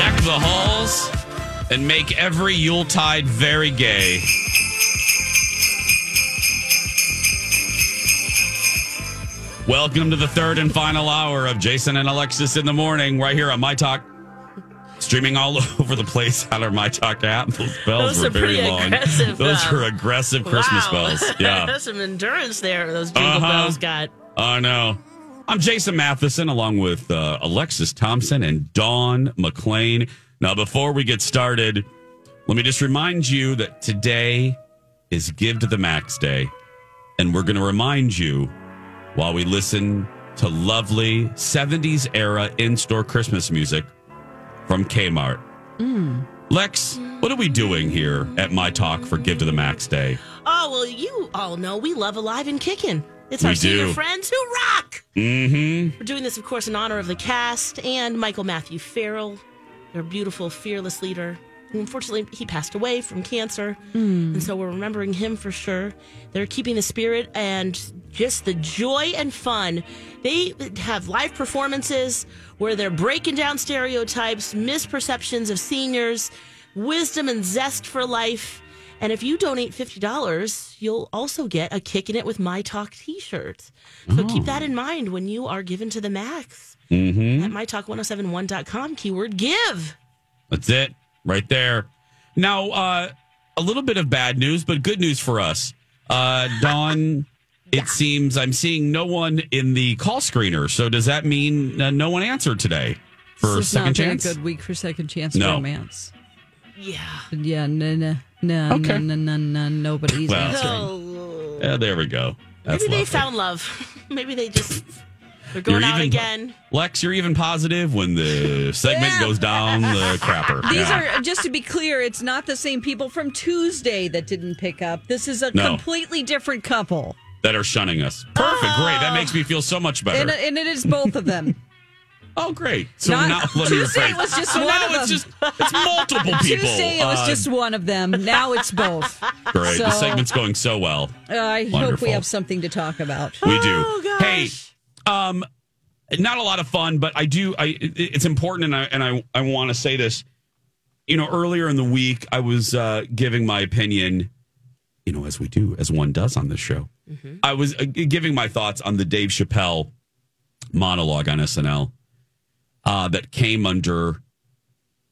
Deck the halls and make every Yuletide very gay. Welcome to the third and final hour of Jason and Alexis in the morning, right here on My Talk. Streaming all over the place on our My Talk app. Those bells Those were very long. Those uh, were aggressive Christmas wow. bells. Yeah. That's some endurance there. Those jingle Uh-huh. bells got. I know. I'm Jason Matheson along with uh, Alexis Thompson and Dawn McLean. Now, before we get started, let me just remind you that today is Give to the Max Day. And we're going to remind you while we listen to lovely 70s era in store Christmas music from Kmart. Lex, what are we doing here at My Talk for Give to the Max Day? Oh well, you all know we love Alive and Kickin'. It's We our senior do. friends who rock. Mm-hmm. We're doing this, of course, in honor of the cast and Michael Matthew Farrell, their beautiful, fearless leader. Unfortunately, he passed away from cancer, and so we're remembering him for sure. They're keeping the spirit and just the joy and fun. They have live performances where they're breaking down stereotypes, misperceptions of seniors, wisdom and zest for life. And if you donate $50, you'll also get a Kicking It with My Talk t shirt. So keep that in mind when you are given to the max Mm-hmm. at mytalk1071.com, keyword give. That's it, right there. Now, uh, a little bit of bad news, but good news for us. Uh, Dawn, it seems I'm seeing no one in the call screener. So does that mean uh, no one answered today for This has second not chance? a good week for second chance No. romance. Yeah. Yeah, no, no, no, Okay. no, no, no, no, nobody's Well. answering. Oh, Yeah, there we go. That's maybe they lovely. found love. maybe they just, they're going You're out even- again. Lex, you're even positive when the segment Yeah. goes down the crapper. These Yeah. are just to be clear, it's not the same people from Tuesday that didn't pick up. This is a No. completely different couple, that are shunning us. Perfect, great. That oh. makes me feel so much better. and, and it is both of them. Oh, great. So Not- now let me Tuesday rephrase. was just so one now of it's them. just it's multiple people. Tuesday it was Uh, just one of them. Now it's both. great. the segment's going so well. Uh, I hope we have something to talk about. We do. Oh, gosh. Hey, um, not a lot of fun, but I do. I it's important, and I and I I want to say this. You know, earlier in the week, I was uh, giving my opinion. You know, as we do, as one does on this show. I was uh, giving my thoughts on the Dave Chappelle monologue on SNL uh, that came under,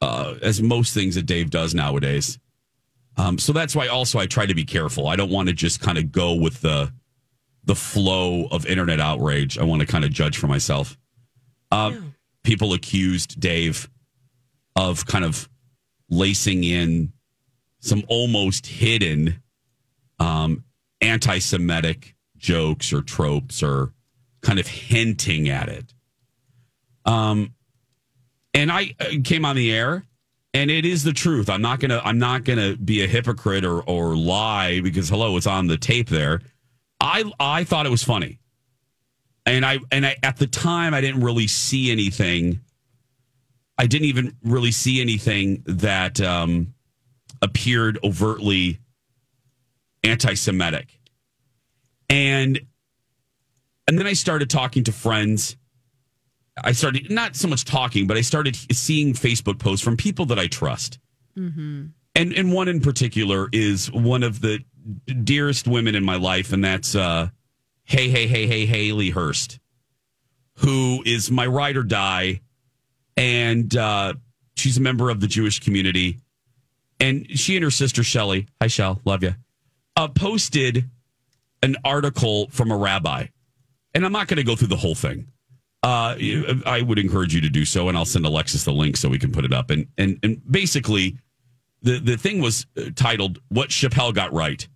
uh, as most things that Dave does nowadays. Um, so that's why also I try to be careful. I don't want to just kind of go with the the flow of internet outrage. I want to kind of judge for myself. Uh, People accused Dave of kind of lacing in some almost hidden um, anti Semitic jokes or tropes or kind of hinting at it. Um, and I uh, came on the air and it is the truth. I'm not gonna I'm not gonna be a hypocrite or or lie because hello, it's on the tape there. I I thought it was funny. And I and I at the time I didn't really see anything. I didn't even really see anything that um appeared overtly anti-Semitic. And and then I started talking to friends. I started not so much talking, but I started seeing Facebook posts from people that I trust. And and one in particular is one of the dearest women in my life, and that's uh, hey hey hey hey Haley Hurst, who is my ride or die, and uh, she's a member of the Jewish community. And she and her sister Shelly, hi Shell, love you, uh, posted an article from a rabbi. And I'm not going to go through the whole thing. Uh, I would encourage you to do so, and I'll send Alexis the link so we can put it up. And and and basically, the the thing was uh, titled "What Chappelle Got Right."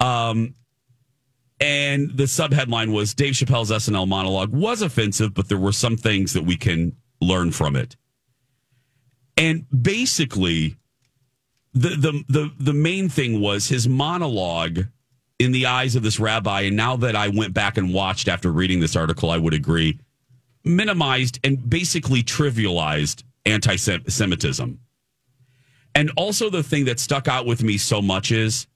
Um, and the subheadline was Dave Chappelle's SNL monologue was offensive, but there were some things that we can learn from it. And basically, the the the the main thing was his monologue in the eyes of this rabbi. And now that I went back and watched after reading this article, I would agree, minimized and basically trivialized anti-Semitism. And also, the thing that stuck out with me so much is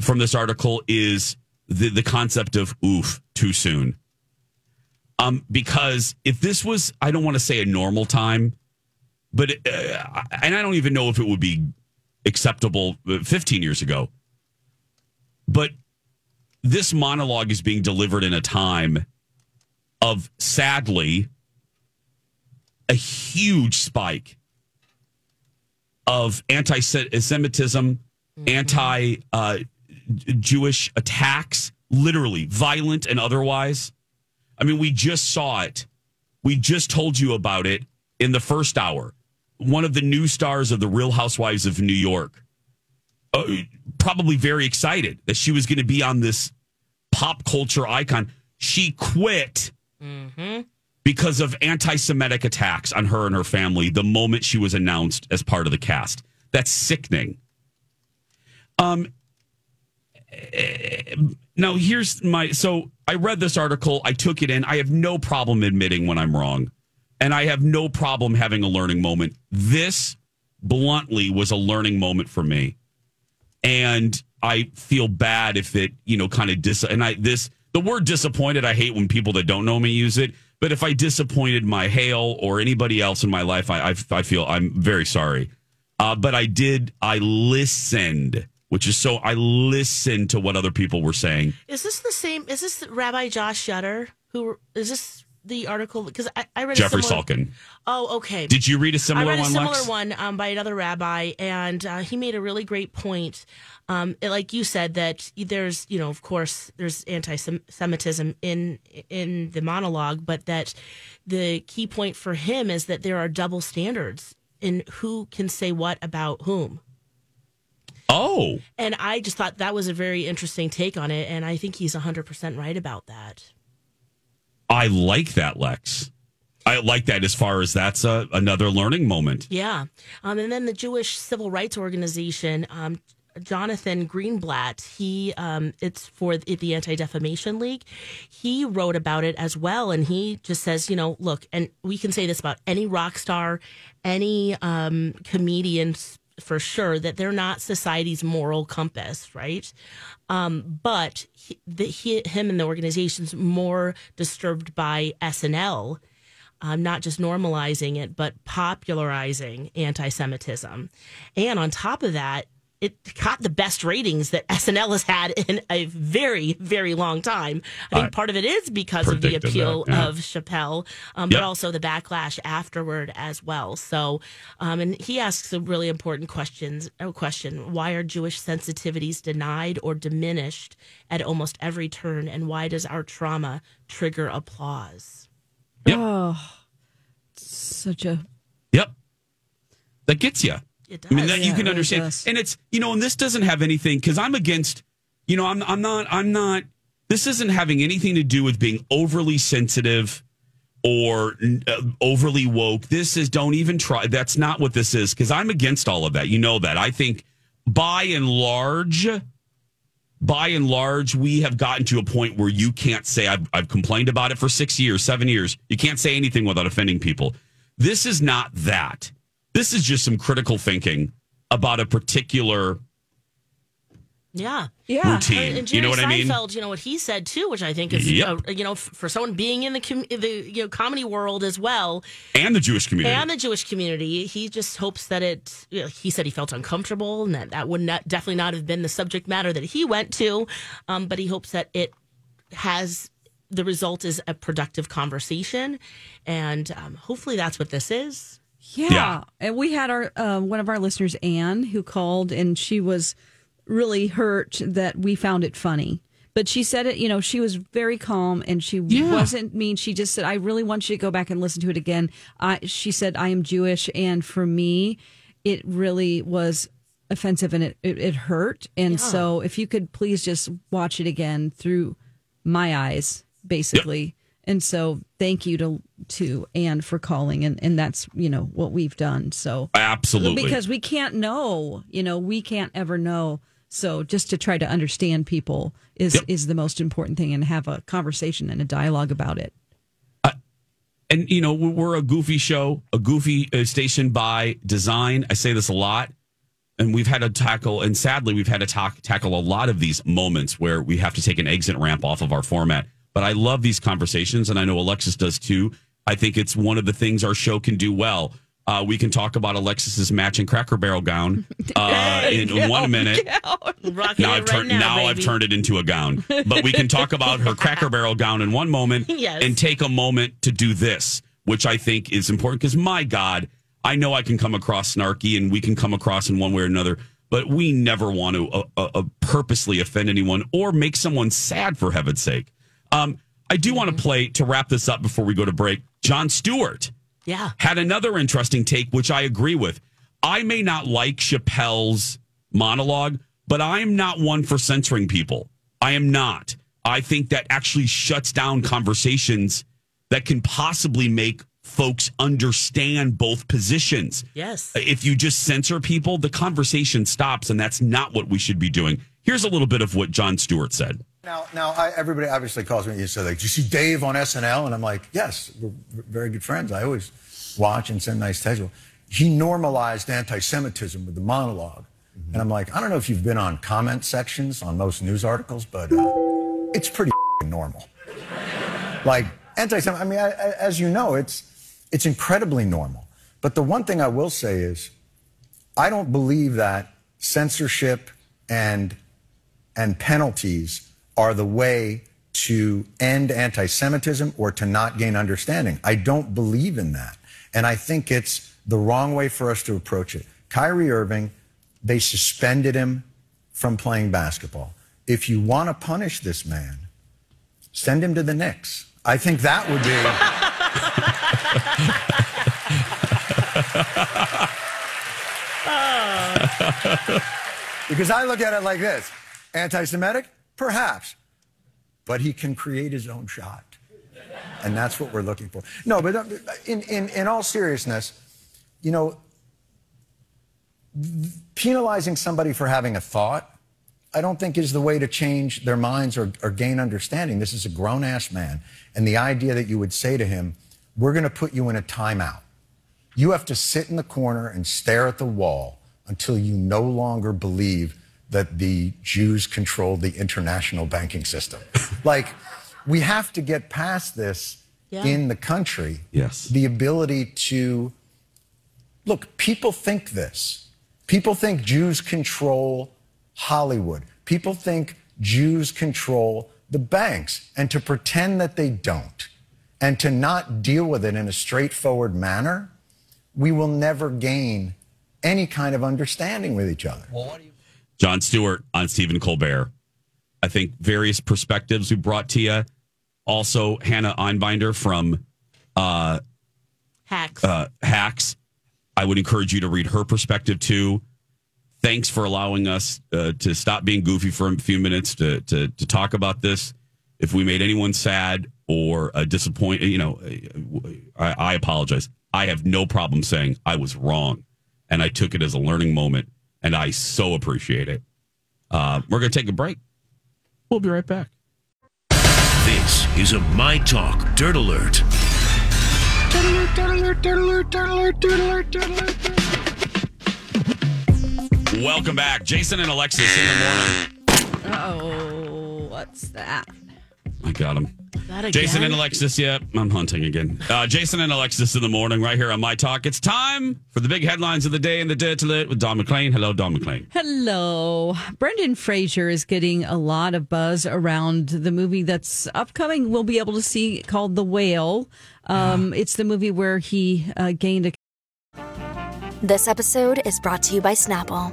from this article is the, the concept of oof too soon. Um, because if this was, I don't want to say a normal time, but, uh, and I don't even know if it would be acceptable uh, 15 years ago. But this monologue is being delivered in a time of sadly a huge spike of anti Semitism, mm-hmm. anti uh, Jewish attacks, literally violent and otherwise. I mean, we just saw it. We just told you about it in the first hour. One of the new stars of The Real Housewives of New York, uh, probably very excited that she was going to be on this pop culture icon. She quit mm-hmm. because of anti Semitic attacks on her and her family the moment she was announced as part of the cast. That's sickening. Um, now here's my so I read this article, I took it in. I have no problem admitting when I'm wrong, and I have no problem having a learning moment. This bluntly was a learning moment for me, and I feel bad if it you know kind of dis and I this the word disappointed. I hate when people that don't know me use it. But if I disappointed my Hale or anybody else in my life, I I, I feel I'm very sorry. Uh, but I did. I listened which is so I listened to what other people were saying. Is this the same? Is this Rabbi Josh Shutter? Who is this the article? Because I, I read Jeffrey similar, Salkin. Oh, okay. Did you read a similar one? I read a similar Lex? one um, by another rabbi, and uh, he made a really great point. Um, like you said, that there's, you know, of course, there's anti-Semitism in in the monologue, but that the key point for him is that there are double standards in who can say what about whom. Oh. And I just thought that was a very interesting take on it. And I think he's 100% right about that. I like that, Lex. I like that as far as that's a, another learning moment. Yeah. Um, and then the Jewish Civil Rights Organization, um, Jonathan Greenblatt, he um, it's for the Anti Defamation League. He wrote about it as well, and he just says, you know, look, and we can say this about any rock star, any um, comedian, for sure that they're not society's moral compass, right? Um, but he, the, he, him and the organization's more disturbed by SNL, um, not just normalizing it, but popularizing anti-Semitism. And on top of that, it got the best ratings that SNL has had in a very, very long time. I think I part of it is because of the appeal that, yeah. of Chappelle, um, yep. but also the backlash afterward as well. So, um, and he asks a really important questions. A question: Why are Jewish sensitivities denied or diminished at almost every turn, and why does our trauma trigger applause? Yep. Oh, such a yep. That gets you. It does. I mean, that yeah, you can understand, does. and it's you know, and this doesn't have anything because I'm against. You know, I'm I'm not I'm not. This isn't having anything to do with being overly sensitive or uh, overly woke. This is don't even try. That's not what this is because I'm against all of that. You know that. I think by and large, by and large, we have gotten to a point where you can't say I've, I've complained about it for six years, seven years. You can't say anything without offending people. This is not that. This is just some critical thinking about a particular yeah, yeah. Routine. And, you know what Seinfeld, I mean? You know what he said too, which I think is, yep. uh, you know, for someone being in the com- the you know comedy world as well, and the Jewish community, and the Jewish community, he just hopes that it. You know, he said he felt uncomfortable, and that that would not definitely not have been the subject matter that he went to, um, but he hopes that it has the result is a productive conversation, and um, hopefully that's what this is. Yeah. Yeah. And we had our uh, one of our listeners, Anne, who called and she was really hurt that we found it funny. But she said it, you know, she was very calm and she wasn't mean. She just said, I really want you to go back and listen to it again. I, she said, I am Jewish. And for me, it really was offensive and it, it, it hurt. And so if you could please just watch it again through my eyes, basically. And so thank you to to Anne for calling and, and that's, you know, what we've done. So Absolutely. because we can't know, you know, we can't ever know. So just to try to understand people is Yep. is the most important thing and have a conversation and a dialogue about it. and you know we're a goofy show a goofy uh, station by design i say this a lot and we've had to tackle and sadly we've had to talk, tackle a lot of these moments where we have to take an exit ramp off of our format but i love these conversations and i know alexis does too i think it's one of the things our show can do well uh, we can talk about alexis's matching cracker barrel gown uh, in one minute Rocking now I've right turned now, now I've turned it into a gown. But we can talk about her Cracker Barrel gown in one moment Yes. and take a moment to do this, which I think is important because my God, I know I can come across snarky and we can come across in one way or another, but we never want to uh, uh, uh, purposely offend anyone or make someone sad for heaven's sake. Um, I do want to mm-hmm. play to wrap this up before we go to break. Jon Stewart Yeah. had another interesting take, which I agree with. I may not like Chappelle's monologue, but I'm not one for censoring people. I am not. I think that actually shuts down conversations that can possibly make folks understand both positions. Yes. If you just censor people, the conversation stops, and that's not what we should be doing. Here's a little bit of what Jon Stewart said. Now, now, I, everybody obviously calls me. You say, like, "Did you see Dave on SNL?" And I'm like, "Yes, we're very good friends. I always watch and send nice texts." He normalized anti-Semitism with the monologue, and I'm like, I don't know if you've been on comment sections on most news articles, but uh, it's pretty normal. like anti-Semitic. I mean, I, I, as you know, it's it's incredibly normal. But the one thing I will say is, I don't believe that censorship and and penalties are the way to end anti Semitism or to not gain understanding. I don't believe in that. And I think it's the wrong way for us to approach it. Kyrie Irving, they suspended him from playing basketball. If you want to punish this man, send him to the Knicks. I think that would be. Because I look at it like this anti Semitic? Perhaps. But he can create his own shot. And that's what we're looking for. No, but uh, in, in, in all seriousness, you know, penalizing somebody for having a thought, I don't think is the way to change their minds or, or gain understanding. This is a grown ass man. And the idea that you would say to him, we're going to put you in a timeout. You have to sit in the corner and stare at the wall until you no longer believe that the Jews control the international banking system. like, we have to get past this Yeah. in the country. Yes. The ability to look, people think this. People think Jews control Hollywood. People think Jews control the banks. And to pretend that they don't and to not deal with it in a straightforward manner, we will never gain any kind of understanding with each other. Jon Stewart on Stephen Colbert. I think various perspectives we brought to you. Also, Hannah Einbinder from uh, Hacks. uh, Hacks. I would encourage you to read her perspective too. Thanks for allowing us uh, to stop being goofy for a few minutes to, to to talk about this. If we made anyone sad or uh, disappointed, you know, I, I apologize. I have no problem saying I was wrong, and I took it as a learning moment, and I so appreciate it. Uh, we're going to take a break. We'll be right back. This is a My Talk Dirt Alert. Welcome back, Jason and Alexis in the morning. Oh, what's that? I got him. That again? Jason and Alexis, yep, I'm hunting again. Uh, Jason and Alexis in the morning, right here on My Talk. It's time for the big headlines of the day in the Dirt Lit with Don McLean. Hello, Don McLean. Hello. Brendan Fraser is getting a lot of buzz around the movie that's upcoming. We'll be able to see called The Whale. Um, It's the movie where he uh, gained a This episode is brought to you by Snapple.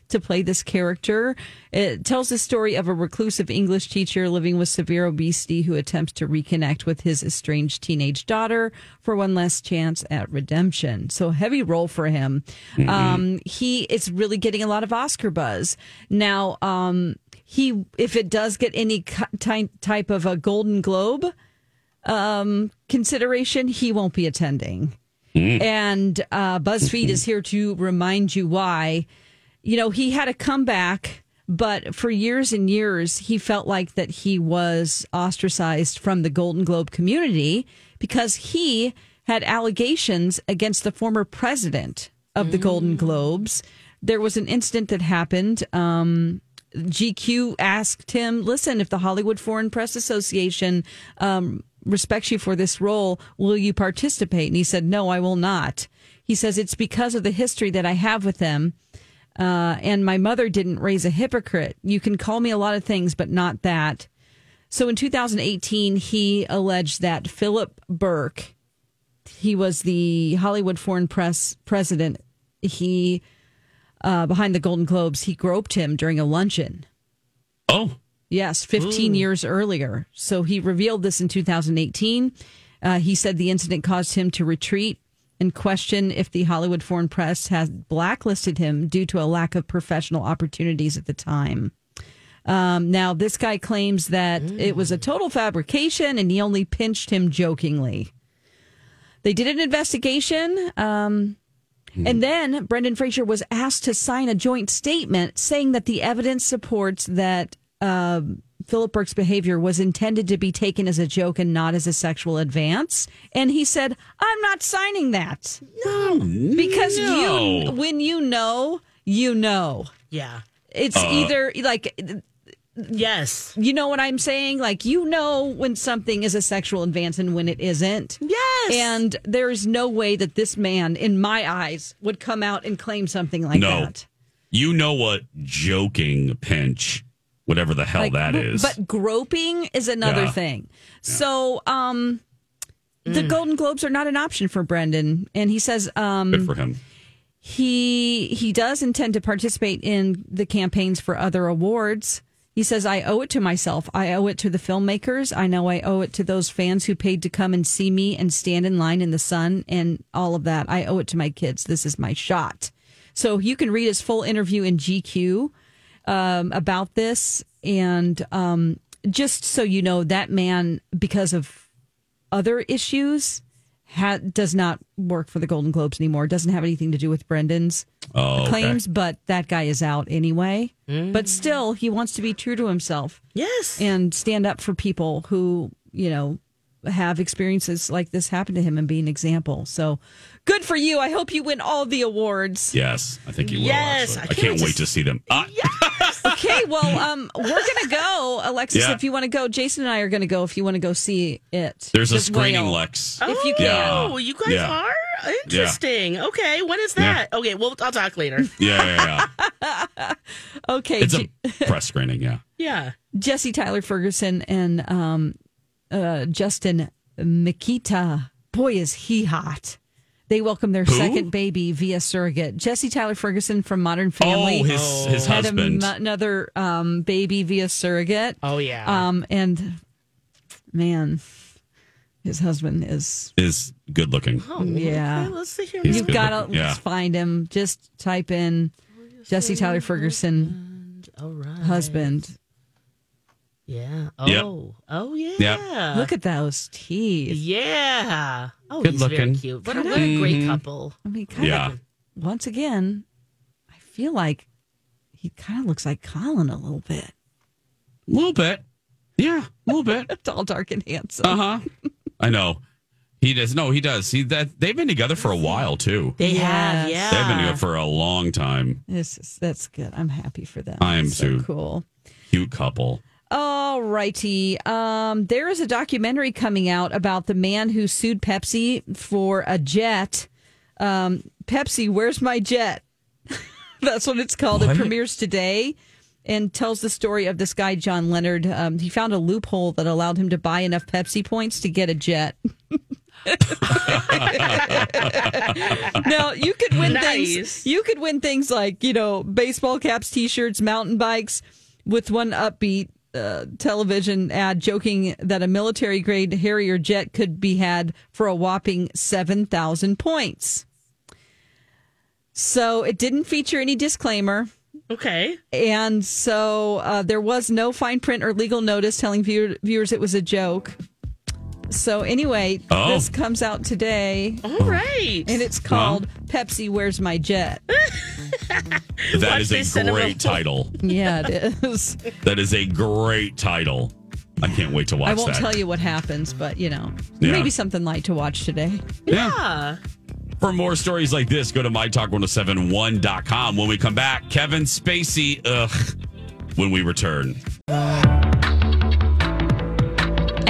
to play this character. It tells the story of a reclusive English teacher living with severe obesity who attempts to reconnect with his estranged teenage daughter for one last chance at redemption. So heavy role for him. Um, he is really getting a lot of Oscar buzz now. Um, he, if it does get any type of a Golden Globe um, consideration, he won't be attending. And uh, BuzzFeed is here to remind you why. You know, he had a comeback, but for years and years, he felt like that he was ostracized from the Golden Globe community because he had allegations against the former president of the Golden Globes. There was an incident that happened. Um, GQ asked him, listen, if the Hollywood Foreign Press Association um, respects you for this role, will you participate? And he said, no, I will not. He says, it's because of the history that I have with them. Uh, and my mother didn't raise a hypocrite. You can call me a lot of things, but not that. So in 2018, he alleged that Philip Berk, he was the Hollywood Foreign Press president. He, uh, behind the Golden Globes, he groped him during a luncheon. Oh, Yes, 15 years earlier. So he revealed this in 2018. Uh, he said the incident caused him to retreat and question if the Hollywood Foreign Press had blacklisted him due to a lack of professional opportunities at the time. Um, now, this guy claims that it was a total fabrication and he only pinched him jokingly. They did an investigation. Um, and then Brendan Fraser was asked to sign a joint statement saying that the evidence supports that um, Philip Berk's behavior was intended to be taken as a joke and not as a sexual advance. And he said, I'm not signing that. no. Because no. you, when you know, you know. Yeah. It's Uh. either like, Yes. you know what I'm saying? Like, you know when something is a sexual advance and when it isn't. Yes. And there's no way that this man, in my eyes, would come out and claim something like No. that. You know what joking pinch, whatever the hell Like, that is. But groping is another Yeah. thing. So, um, the Golden Globes are not an option for Brendan, and he says um, Good for him. he he does intend to participate in the campaigns for other awards. He says, I owe it to myself. I owe it to the filmmakers. I know I owe it to those fans who paid to come and see me and stand in line in the sun and all of that. I owe it to my kids. This is my shot. So you can read his full interview in GQ um, about this. And um, just so you know, that man, because of other issues, ha- does not work for the Golden Globes anymore. Doesn't have anything to do with Brendan's Oh, okay. claims, but that guy is out anyway. But still, he wants to be true to himself Yes. and stand up for people who, you know, have experiences like this happen to him and be an example. So good for you. I hope you win all the awards. Yes, I think you will. Yes, actually. I I can't can't wait wait to to see them. Ah, Okay, well, um, we're gonna go, Alexis. Yeah. If you want to go, Jason and I are gonna go. If you want to go see it, there's a screening, Whale. Lex. If you can. Oh, Yeah. you guys Yeah. are interesting. Okay, when is Yeah. that? Okay, well, I'll talk later. Yeah, yeah, yeah. Okay, It's a press screening. Yeah. yeah. Jesse Tyler Ferguson and um, uh, Justin Mikita boy, is he hot. They welcome their Who? second baby via surrogate. Jesse Tyler Ferguson from Modern Family. Oh, his his had a husband. m- another um, baby via surrogate. Oh, yeah. Um, and man, his husband is is good looking. oh, yeah. Okay, let's see here. You've got to looking, yeah. find him. Just type in Jesse Tyler Ferguson All right. husband. Yeah. Oh. Yep. Oh, yeah. Yep. Look at those teeth. Yeah. Oh, Good he's very looking. cute. What a, what a great couple. I mean, kind Yeah. of. Once again, I feel like he kind of looks like Colin a little bit. A little bit. Yeah, a little bit. Tall, dark, and handsome. Uh huh. I know. He does. No, he does. He that they've been together for a while too. They have, yeah. They've been together for a long time. This is that's good. I'm happy for them. I am so too. cool. Cute couple. All righty. Um, there is a documentary coming out about the man who sued Pepsi for a jet. Um, Pepsi, where's my jet? That's what it's called. It premieres today and tells the story of this guy, John Leonard. Um, he found a loophole that allowed him to buy enough Pepsi points to get a jet. now you could win Nice. things. You could win things like you know baseball caps, T-shirts, mountain bikes. With one upbeat uh, television ad joking that a military grade Harrier jet could be had for a whopping seven thousand points. So it didn't feature any disclaimer. Okay. And so uh, there was no fine print or legal notice telling viewer, viewers it was a joke. So anyway, Oh. this comes out today, All right. and it's called Pepsi Where's My Jet? That Watch is a send him great title. Yeah, it is. That is a great title. I can't wait to watch I won't that. tell you what happens, but you know, Yeah. maybe something light to watch today. yeah. For more stories like this, go to mytalk1071.com. When we come back, Kevin Spacey, ugh, when we return.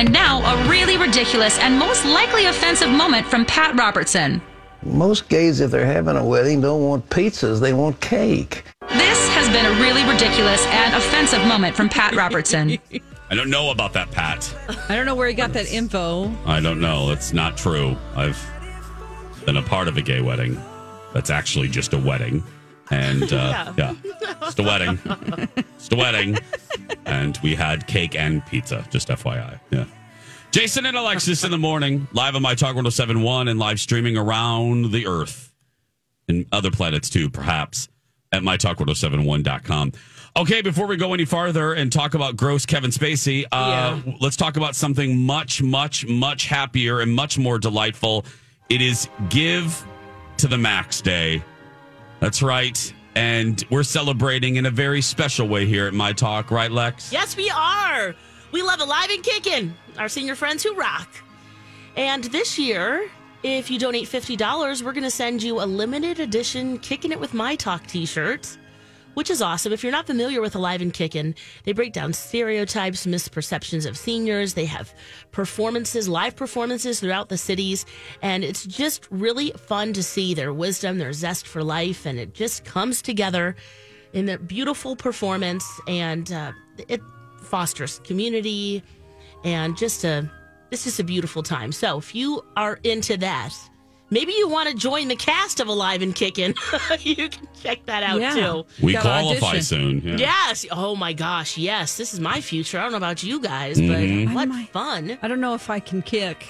And now, a really ridiculous and most likely offensive moment from Pat Robertson. Most gays, if they're having a wedding, don't want pizzas, they want cake. This has been a really ridiculous and offensive moment from Pat Robertson. I don't know about that, Pat. I don't know where he got that info. I don't know. It's not true. I've been a part of a gay wedding. That's actually just a wedding. And uh, yeah. just a wedding. just a wedding. And we had cake and pizza, just FYI. Yeah. Jason and Alexis in the morning, live on My Talk 1071 and live streaming around the earth and other planets too, perhaps, at mytalk1071.com. Okay, before we go any farther and talk about gross Kevin Spacey, uh, let's talk about something much, much, much happier and much more delightful. It is Give to the Max Day. That's right. And we're celebrating in a very special way here at My Talk, right, Lex? Yes, we are. We love Alive and Kicking, our senior friends who rock. And this year, if you donate $50, we're going to send you a limited edition Kicking It with My Talk t shirt, which is awesome. If you're not familiar with Alive and Kicking, they break down stereotypes, misperceptions of seniors. They have performances, live performances throughout the cities. And it's just really fun to see their wisdom, their zest for life. And it just comes together in a beautiful performance. And uh, it fosters community and just a it's just a beautiful time. So if you are into that, maybe you want to join the cast of Alive and Kicking. you can check that out Yeah. too. We qualify soon. Yeah. Yes. Oh my gosh. Yes. This is my future. I don't know about you guys, Mm-hmm. but what might- fun. I don't know if I can kick,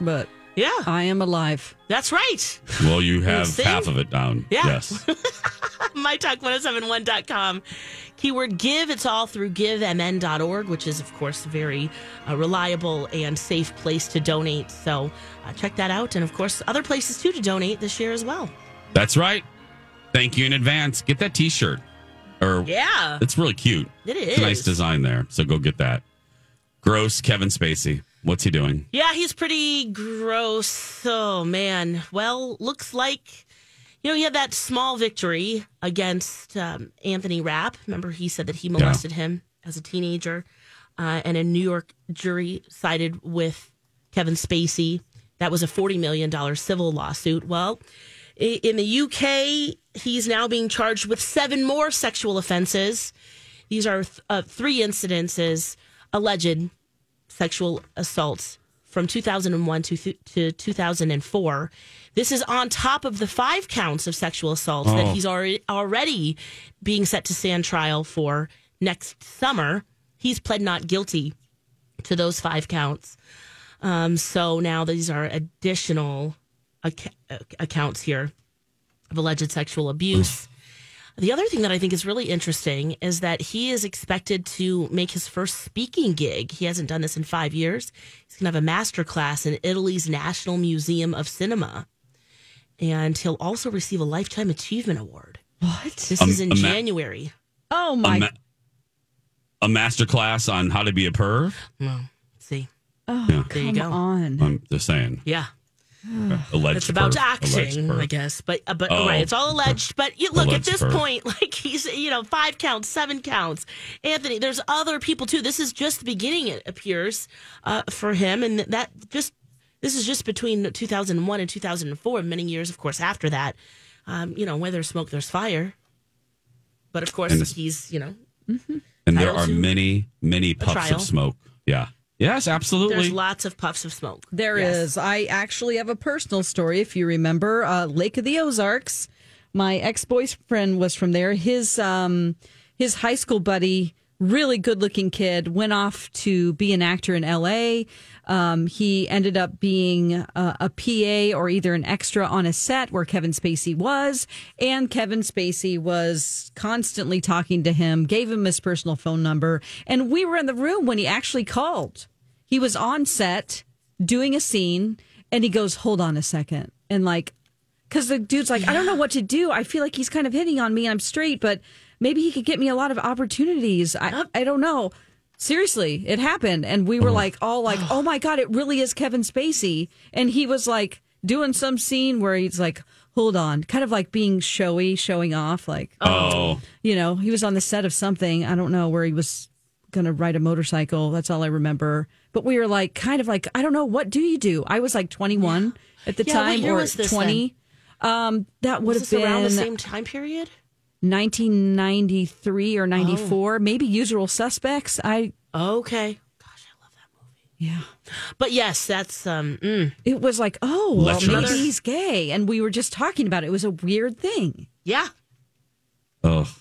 but Yeah. I am alive. That's right. Well, you have half of it down. Yeah. Yes. mytalk1071.com. Keyword give. It's all through givemn.org, which is, of course, a very uh, reliable and safe place to donate. So uh, check that out. And, of course, other places too to donate this year as well. That's right. Thank you in advance. Get that t shirt. Or Yeah. It's really cute. It It's a nice design there. So go get that. Gross Kevin Spacey. What's he doing? Yeah, he's pretty gross. Oh, man. Well, looks like, you know, he had that small victory against um, Anthony Rapp. Remember, he said that he molested him as a teenager. Uh, and a New York jury sided with Kevin Spacey. That was a $40 million civil lawsuit. Well, in the UK, he's now being charged with seven more sexual offenses. These are th- uh, three incidences, alleged sexual assaults from 2001 to, to 2004. This is on top of the five counts of sexual assault that Oh. he's already already being set to stand trial for next summer. He's pled not guilty to those five counts. Um, so now these are additional ac- accounts here of alleged sexual abuse. The other thing that I think is really interesting is that he is expected to make his first speaking gig. He hasn't done this in five years. He's going to have a master class in Italy's National Museum of Cinema. And he'll also receive a Lifetime Achievement Award. What? This Um, is in ma- January. Oh A, my! ma- a master class on how to be a perv. Well, see, oh, Yeah. There you come go. on. I'm just saying. yeah. Alleged It's about perv. Acting. I guess. But uh, but Oh. right, it's all alleged. But you, look Alleged at this perv. point, like he's you know five counts, seven counts. Anthony, there's other people too. This is just the beginning. It appears uh, for him, and that just this is just between 2001 and 2004. Many years, of course, after that. Um, you know, where there's smoke, there's fire. But of course, And this- he's you know And there are many, many puffs of smoke. Yeah. Yes, absolutely. there's lots of puffs of smoke. There is. Yes. I actually have a personal story. If you remember, uh, Lake of the Ozarks. My ex boyfriend was from there. His um, his high school buddy, really good looking kid, went off to be an actor in L.A. Um, he ended up being a, a PA or either an extra on a set where Kevin Spacey was, and Kevin Spacey was constantly talking to him, gave him his personal phone number, and we were in the room when he actually called. He was on set doing a scene and he goes, Hold on a second. And like, because the dude's like, I don't know what to do. I feel like he's kind of hitting on me. And I'm straight, but maybe he could get me a lot of opportunities. I, I don't know. Seriously, it happened. And we were like, all like, oh my God, it really is Kevin Spacey. And he was like doing some scene where he's like, hold on, kind of like being showy, showing off. Like, oh. you know, he was on the set of something. I don't know where he was going to ride a motorcycle. That's all I remember. But we were like, kind of like, I don't know, what do you do? I was like 21 at the Yeah, time or was this 20. Um, that would Was have this around the same time period? 1993 or 94, maybe Usual Suspects. I Okay. Gosh, I love that movie. yeah. But yes, that's um. mm, It was like, oh, well, Lecherous. maybe he's gay, and we were just talking about it. It was a weird thing. yeah. Oh.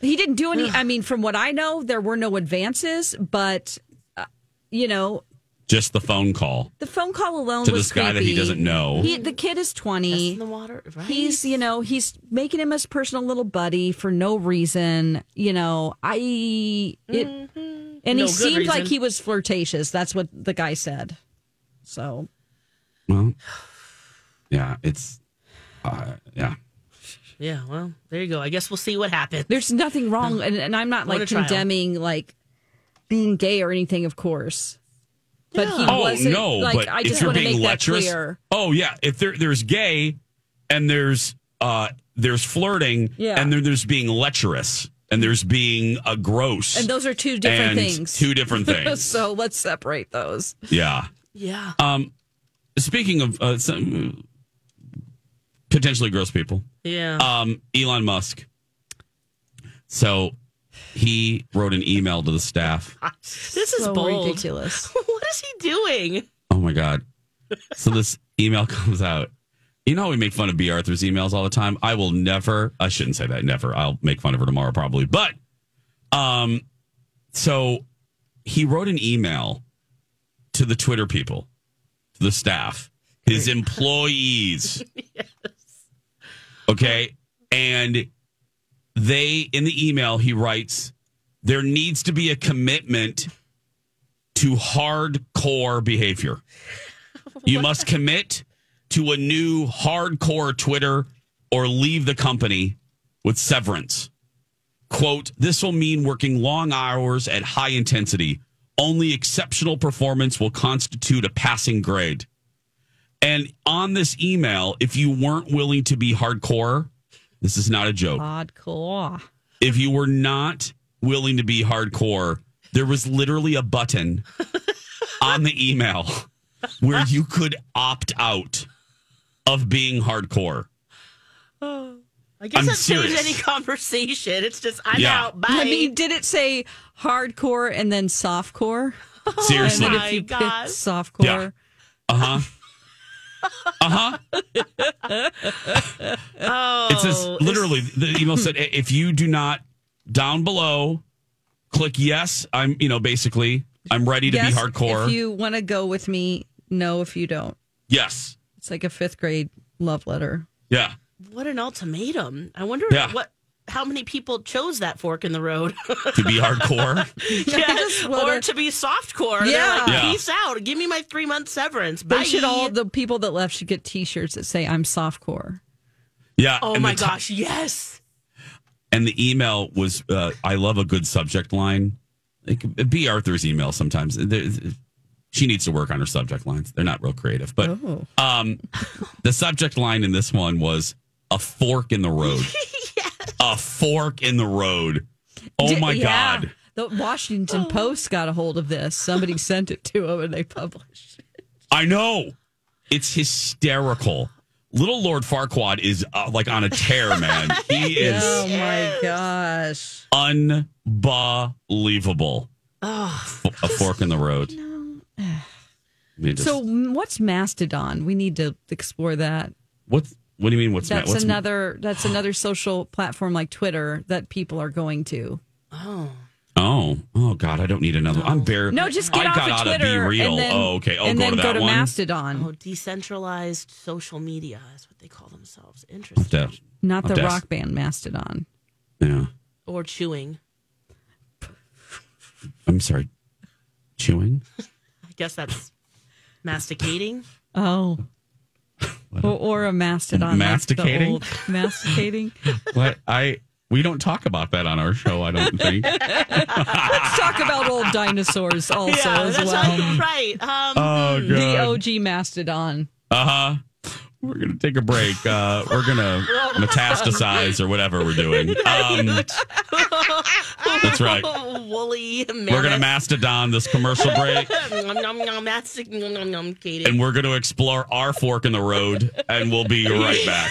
He didn't do any. I mean, from what I know, there were no advances, but uh, you know, Just the phone call. the phone call alone To was this guy that he doesn't know. He, the kid is Test twenty. in the water, right? He's, you know, he's making him his personal little buddy for no reason. You know, I it, and No he good seemed like he was flirtatious. That's what the guy said. So Well, yeah, it's, uh, yeah. yeah. Well, there you go. I guess we'll see what happens. there's nothing wrong, and, and I'm not Go to like condemning like being gay or anything, of course. But he Oh wasn't. no! like, but I if just you're want to being make that lecherous, clear. oh yeah, if there there's gay and there's uh there's flirting Yeah. and then there's being lecherous and there's being a gross And those are two different and things. Two different things. so let's separate those. yeah. Yeah. Um, speaking of uh, some potentially gross people, Yeah. um, Elon Musk. So he wrote an email to the staff. this is so bold. ridiculous. what is he doing? Oh my god! So this email comes out. You know how we make fun of B. Arthur's emails all the time. I will never. I shouldn't say that. Never. I'll make fun of her tomorrow probably. But, um, so he wrote an email to the Twitter people, to the staff, his employees. Yes. Okay, and they in the email he writes, there needs to be a commitment to hardcore behavior. You must commit to a new hardcore Twitter or leave the company with severance. Quote, this will mean working long hours at high intensity. Only exceptional performance will constitute a passing grade. And on this email, if you weren't willing to be hardcore, this is not a joke Hardcore. if you were not willing to be hardcore, there was literally a button on the email where you could opt out of being hardcore. I guess I'm that saves any conversation. It's just I'm Yeah. out. Bye. I mean, did it say hardcore and then softcore? Seriously. And then my if you pick God. softcore, Yeah. Uh huh. Uh huh. Oh, It says literally the email said if you do not down below click yes, I'm you know basically I'm ready to yes, be hardcore. If you want to go with me, no. If you don't, yes. it's like a fifth grade love letter. Yeah. What an ultimatum! I wonder Yeah. what how many people chose that fork in the road. To be hardcore. yeah, wanna- or to be softcore. They're Yeah. like, Yeah. peace out. Give me my three month severance. They should all the people that left should get T-shirts that say "I'm softcore." Yeah. oh and my t- gosh, yes. and the email was uh, I love a good subject line. Like B. Arthur's email sometimes. There- She needs to work on her subject lines. They're not real creative. But Oh. um, the subject line in this one was a fork in the road. A fork in the road. Oh my yeah. God. The Washington Oh. Post got a hold of this. Somebody sent it to them and they published. it. I know. It's hysterical. Little Lord Farquaad is uh, like on a tear, man. He is Oh my gosh! unbelievable. Oh, F- a fork in the road. I mean, just- So mm, what's Mastodon? We need to explore that. What's what do you mean? What's that? That's what's another. That's another social platform like Twitter that people are going to. oh. Oh, oh God! I don't need another. I'm bare. No, just get I off got of out Twitter. of be real. And then, oh, okay. Oh, and go then to that go to one. Mastodon, Oh, decentralized social media is what they call themselves. Interesting. Yeah. not the I'll des- rock band Mastodon. yeah. Or chewing. I'm sorry. Chewing. I guess that's masticating. Oh. Or, or a mastodon. like Masticating? old- masticating. What I we don't talk about that on our show. I don't think. Let's talk about old dinosaurs also yeah, as that's well. right. Um, Oh The OG mastodon. Uh huh. We're gonna take a break. Uh, we're gonna metastasize or whatever we're doing. Um, that's right. woolly. We're gonna mastodon this commercial break. and we're going to explore our fork in the road, and we'll be right back.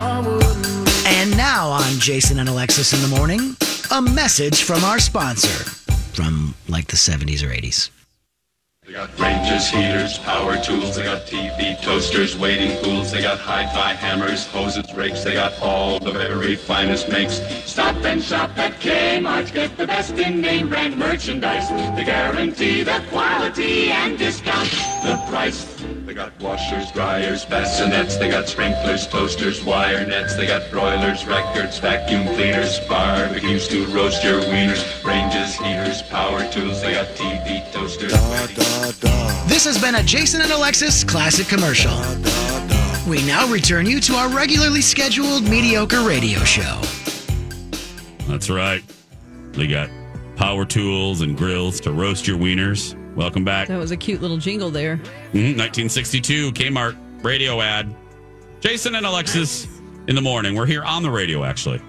And now on Jason and Alexis in the morning, a message from our sponsor from like the 70s or 80s. They got ranges, heaters, power tools, they got TV toasters, waiting pools, they got hi-fi hammers, hoses, rakes, they got all the very finest makes. Stop and shop at Kmart, get the best in name brand merchandise. They guarantee the quality and discount the price. They got washers, dryers, bassinets, they got sprinklers, toasters, wire nets, they got broilers, records, vacuum cleaners, barbecues to roast your wieners, ranges, heaters, power tools, they got TV toasters. This has been a Jason and Alexis classic commercial. We now return you to our regularly scheduled mediocre radio show. That's right. They got power tools and grills to roast your wieners. Welcome back. That was a cute little jingle there. Mhm, 1962 Kmart radio ad. Jason and Alexis in the morning. We're here on the radio, actually.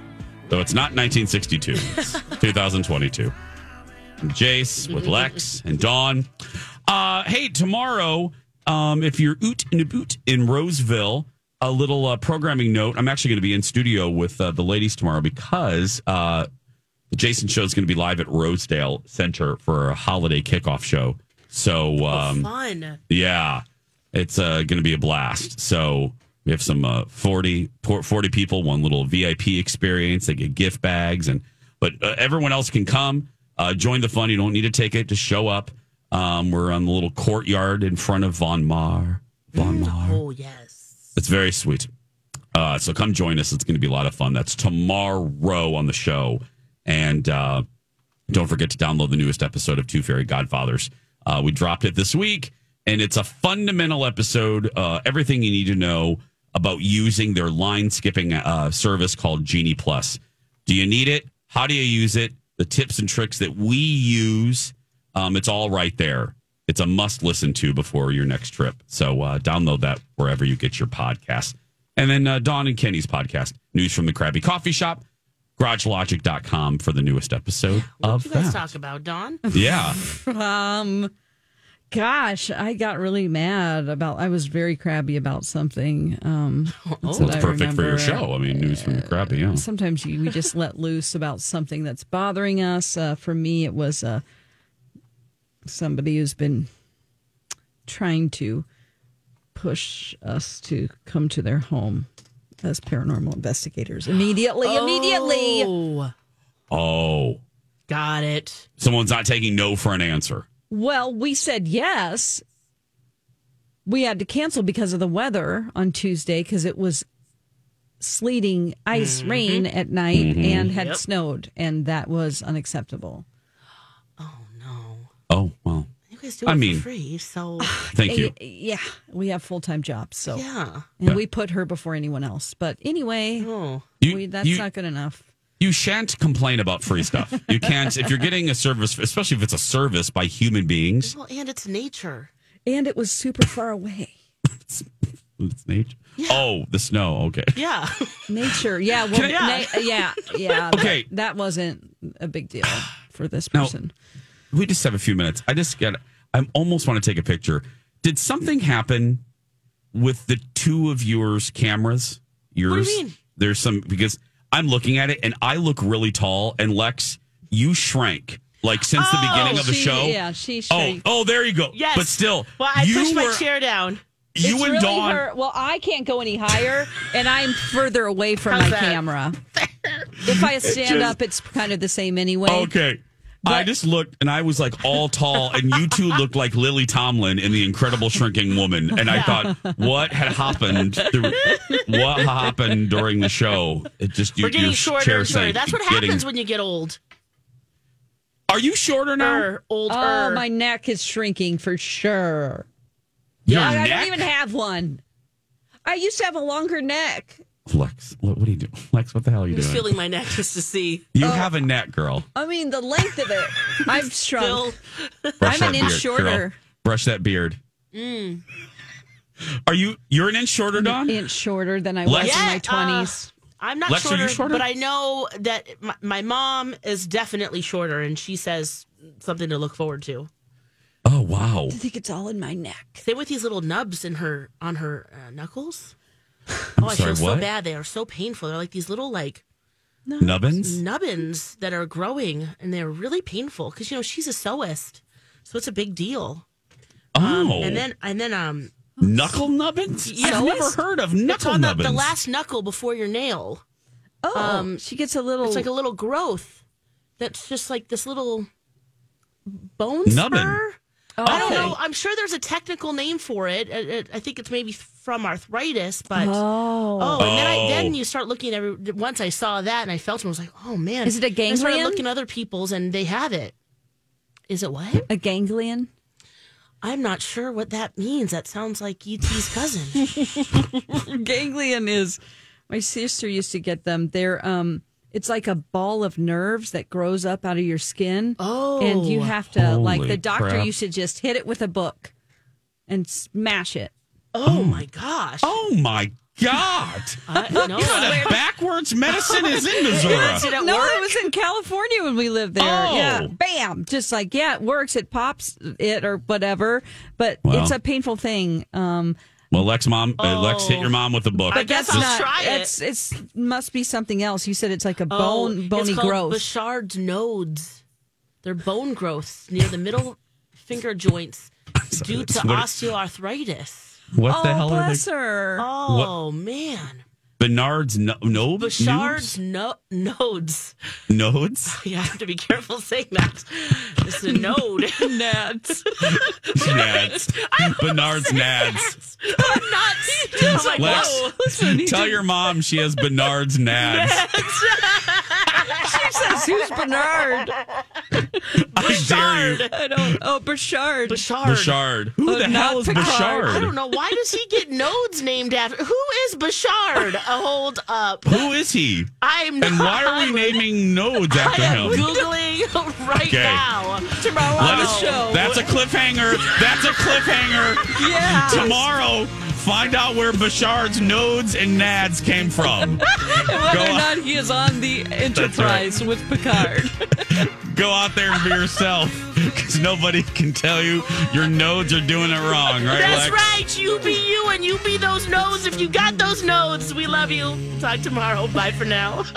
Though it's not 1962, it's 2022. Jace with Lex and Dawn. Uh, hey, tomorrow, um, if you're oot in a boot in Roseville, a little uh, programming note. I'm actually going to be in studio with uh, the ladies tomorrow because uh, the Jason show is going to be live at Rosedale Center for a holiday kickoff show. So, um, Fun. yeah, it's uh, going to be a blast. So we have some uh, 40, 40 people, one little VIP experience. They get gift bags, and but uh, everyone else can come uh, join the fun. You don't need a ticket; to show up. Um, we're on the little courtyard in front of Von Maur. Von Maur. Oh, yes. It's very sweet. Uh, so come join us. It's going to be a lot of fun. That's tomorrow on the show. And uh, don't forget to download the newest episode of Two Fairy Godfathers. Uh, we dropped it this week, and it's a fundamental episode. Uh, everything you need to know about using their line skipping uh, service called Genie Plus. Do you need it? How do you use it? The tips and tricks that we use Um, it's all right there. It's a must listen to before your next trip. So uh, download that wherever you get your podcast. And then uh, Dawn and Kenny's podcast, News from the Krabby Coffee Shop, garagelogic.com for the newest episode of you guys that. talk about Dawn? Yeah. Um, gosh, I got really mad about. I was very crabby about something. Um, that's Well, what it's perfect for your show. I mean, News from the Krabby, yeah. Sometimes you, we just let loose about something that's bothering us. Uh, for me, it was uh, somebody who's been trying to push us to come to their home as paranormal investigators immediately. Immediately. Oh, Oh, got it. someone's not taking no for an answer. Well, we said yes. We had to cancel because of the weather on Tuesday because it was sleeting, ice, rain at night, Mhm. and had Yep. snowed, and that was unacceptable. Oh, no. Oh, well. You guys do I it mean- for free, so Thank eh, you. Y- Yeah, we have full time jobs, so yeah. and Yeah. we put her before anyone else. But anyway, Oh, You- we, that's you- not good enough. You shan't complain about free stuff. You can't if you're getting a service, especially if it's a service by human beings. well, and it's nature. And it was super far away. It's nature. Oh, the snow. Okay. Yeah. Nature, yeah, well, Can I- na- yeah, yeah. Okay. that, that wasn't a big deal for this Now- person. We just have a few minutes. I just got. I almost want to take a picture. Did something happen with the two of yours cameras? Yours. mean? There's some because I'm looking at it and I look really tall. And Lex, you shrank like since the Oh, beginning of the she- show. yeah, she Oh, shrank. oh, oh, there you go. Yes. But still, Well, I you pushed my chair down. You It's and really Dawn. her- well, I can't go any higher, and I'm further away from How's my that? camera. If I stand just- up, it's kind of the same anyway. Okay. I just looked and I was like all tall, and you two looked like Lily Tomlin in The Incredible Shrinking Woman. And I thought, what had happened? through- what happened during the show? It just you, We're getting your shorter chair and shorter. sank. That's what Getting- happens when you get old. Are you shorter now? Er, older. Oh, my neck is shrinking for sure. Your I, I neck? don't even have one. I used to have a longer neck. Lex, what, what are you doing? Lex, what the hell are you doing? I'm just doing? feeling my neck just to see. you have a neck, girl. I mean, the length of it. I've Still, shrunk. Brush I'm an that inch beard, shorter. girl. Brush that beard. mm. Are you? You're an inch shorter, Dawn. inch shorter than I Lex- was in my Yeah, uh, twenties. I'm not Lex, are you shorter, shorter? but I know that my, my mom is definitely shorter, and she says something to look forward to. Oh wow. I think it's all in my neck. Same with these little nubs in her on her uh, knuckles. Oh, I sorry, feel what? so bad. They are so painful. They're like these little like Nubbins. nubbins that are growing, and they're really painful because you know she's a sewist, so it's a big deal. Oh, And then and then um, knuckle nubbins. Yeah. I've never heard of it's knuckle on the, nubbins. the last knuckle before your nail. Oh, Um, she gets a little. It's like a little growth that's just like this little bone Nubbin. spur. Oh, I don't okay. know. I'm sure there's a technical name for it. It- it- I think it's maybe from arthritis, but Oh. oh, and then I, Oh. then you start looking at every. Once I saw that and I felt it, I was like, oh man, Is it a ganglion? I started ganglion? looking at other people's and they have it. Is it what? a ganglion. I'm not sure what that means. That sounds like ET's cousin. ganglion is. My sister used to get them. They're um. It's like a ball of nerves that grows up out of your skin. Oh. and you have to like the doctor crap. used to just hit it with a book and smash it. oh my gosh. Oh my God! I, no, You know that backwards medicine is in Missouri. Did it no, work? it was in California when we lived there. Oh. Yeah, bam, just like yeah, it works. It pops it or whatever, but Wow. it's a painful thing. Um, Well, Lex, mom, uh, Lex hit your mom with a book. I but guess that's I'll not. try it. It's it's must be something else. You said it's like a Oh, bone bony it's called growth. Bouchard's nodes. They're bone growths near the middle finger joints due to What- osteoarthritis. What the oh, hell are bless they? her. Oh man, Bernard's no, no Bouchard's no- nodes. nodes. You have to be careful saying that. It's a node. Nads. Nads. Bernard's nads. I'm not. I'm like, Lex, whoa. tell your mom she has Bernard's nads. she says, "Who's Bernard?" I dare you. I don't. Oh, Bouchard. Bouchard. Bouchard. Who Oh, the hell not is Picard. Bouchard? I don't know. Why does he get nodes named after? Who is Bouchard? Uh, hold up. Who is he? I'm not. And why are we naming nodes after him? I am him? Googling right Okay. now. Tomorrow Let on the us- show. That's a cliffhanger. That's a cliffhanger. Yeah. Tomorrow, find out where Bashard's nodes and nads came from. whether Go or not he is on the Enterprise with Picard. Go out there and be yourself, because nobody can tell you your nodes are doing it wrong, right, That's Lex? right. You be you and you be those nodes if you got those nodes. We love you. Talk tomorrow. Bye for now.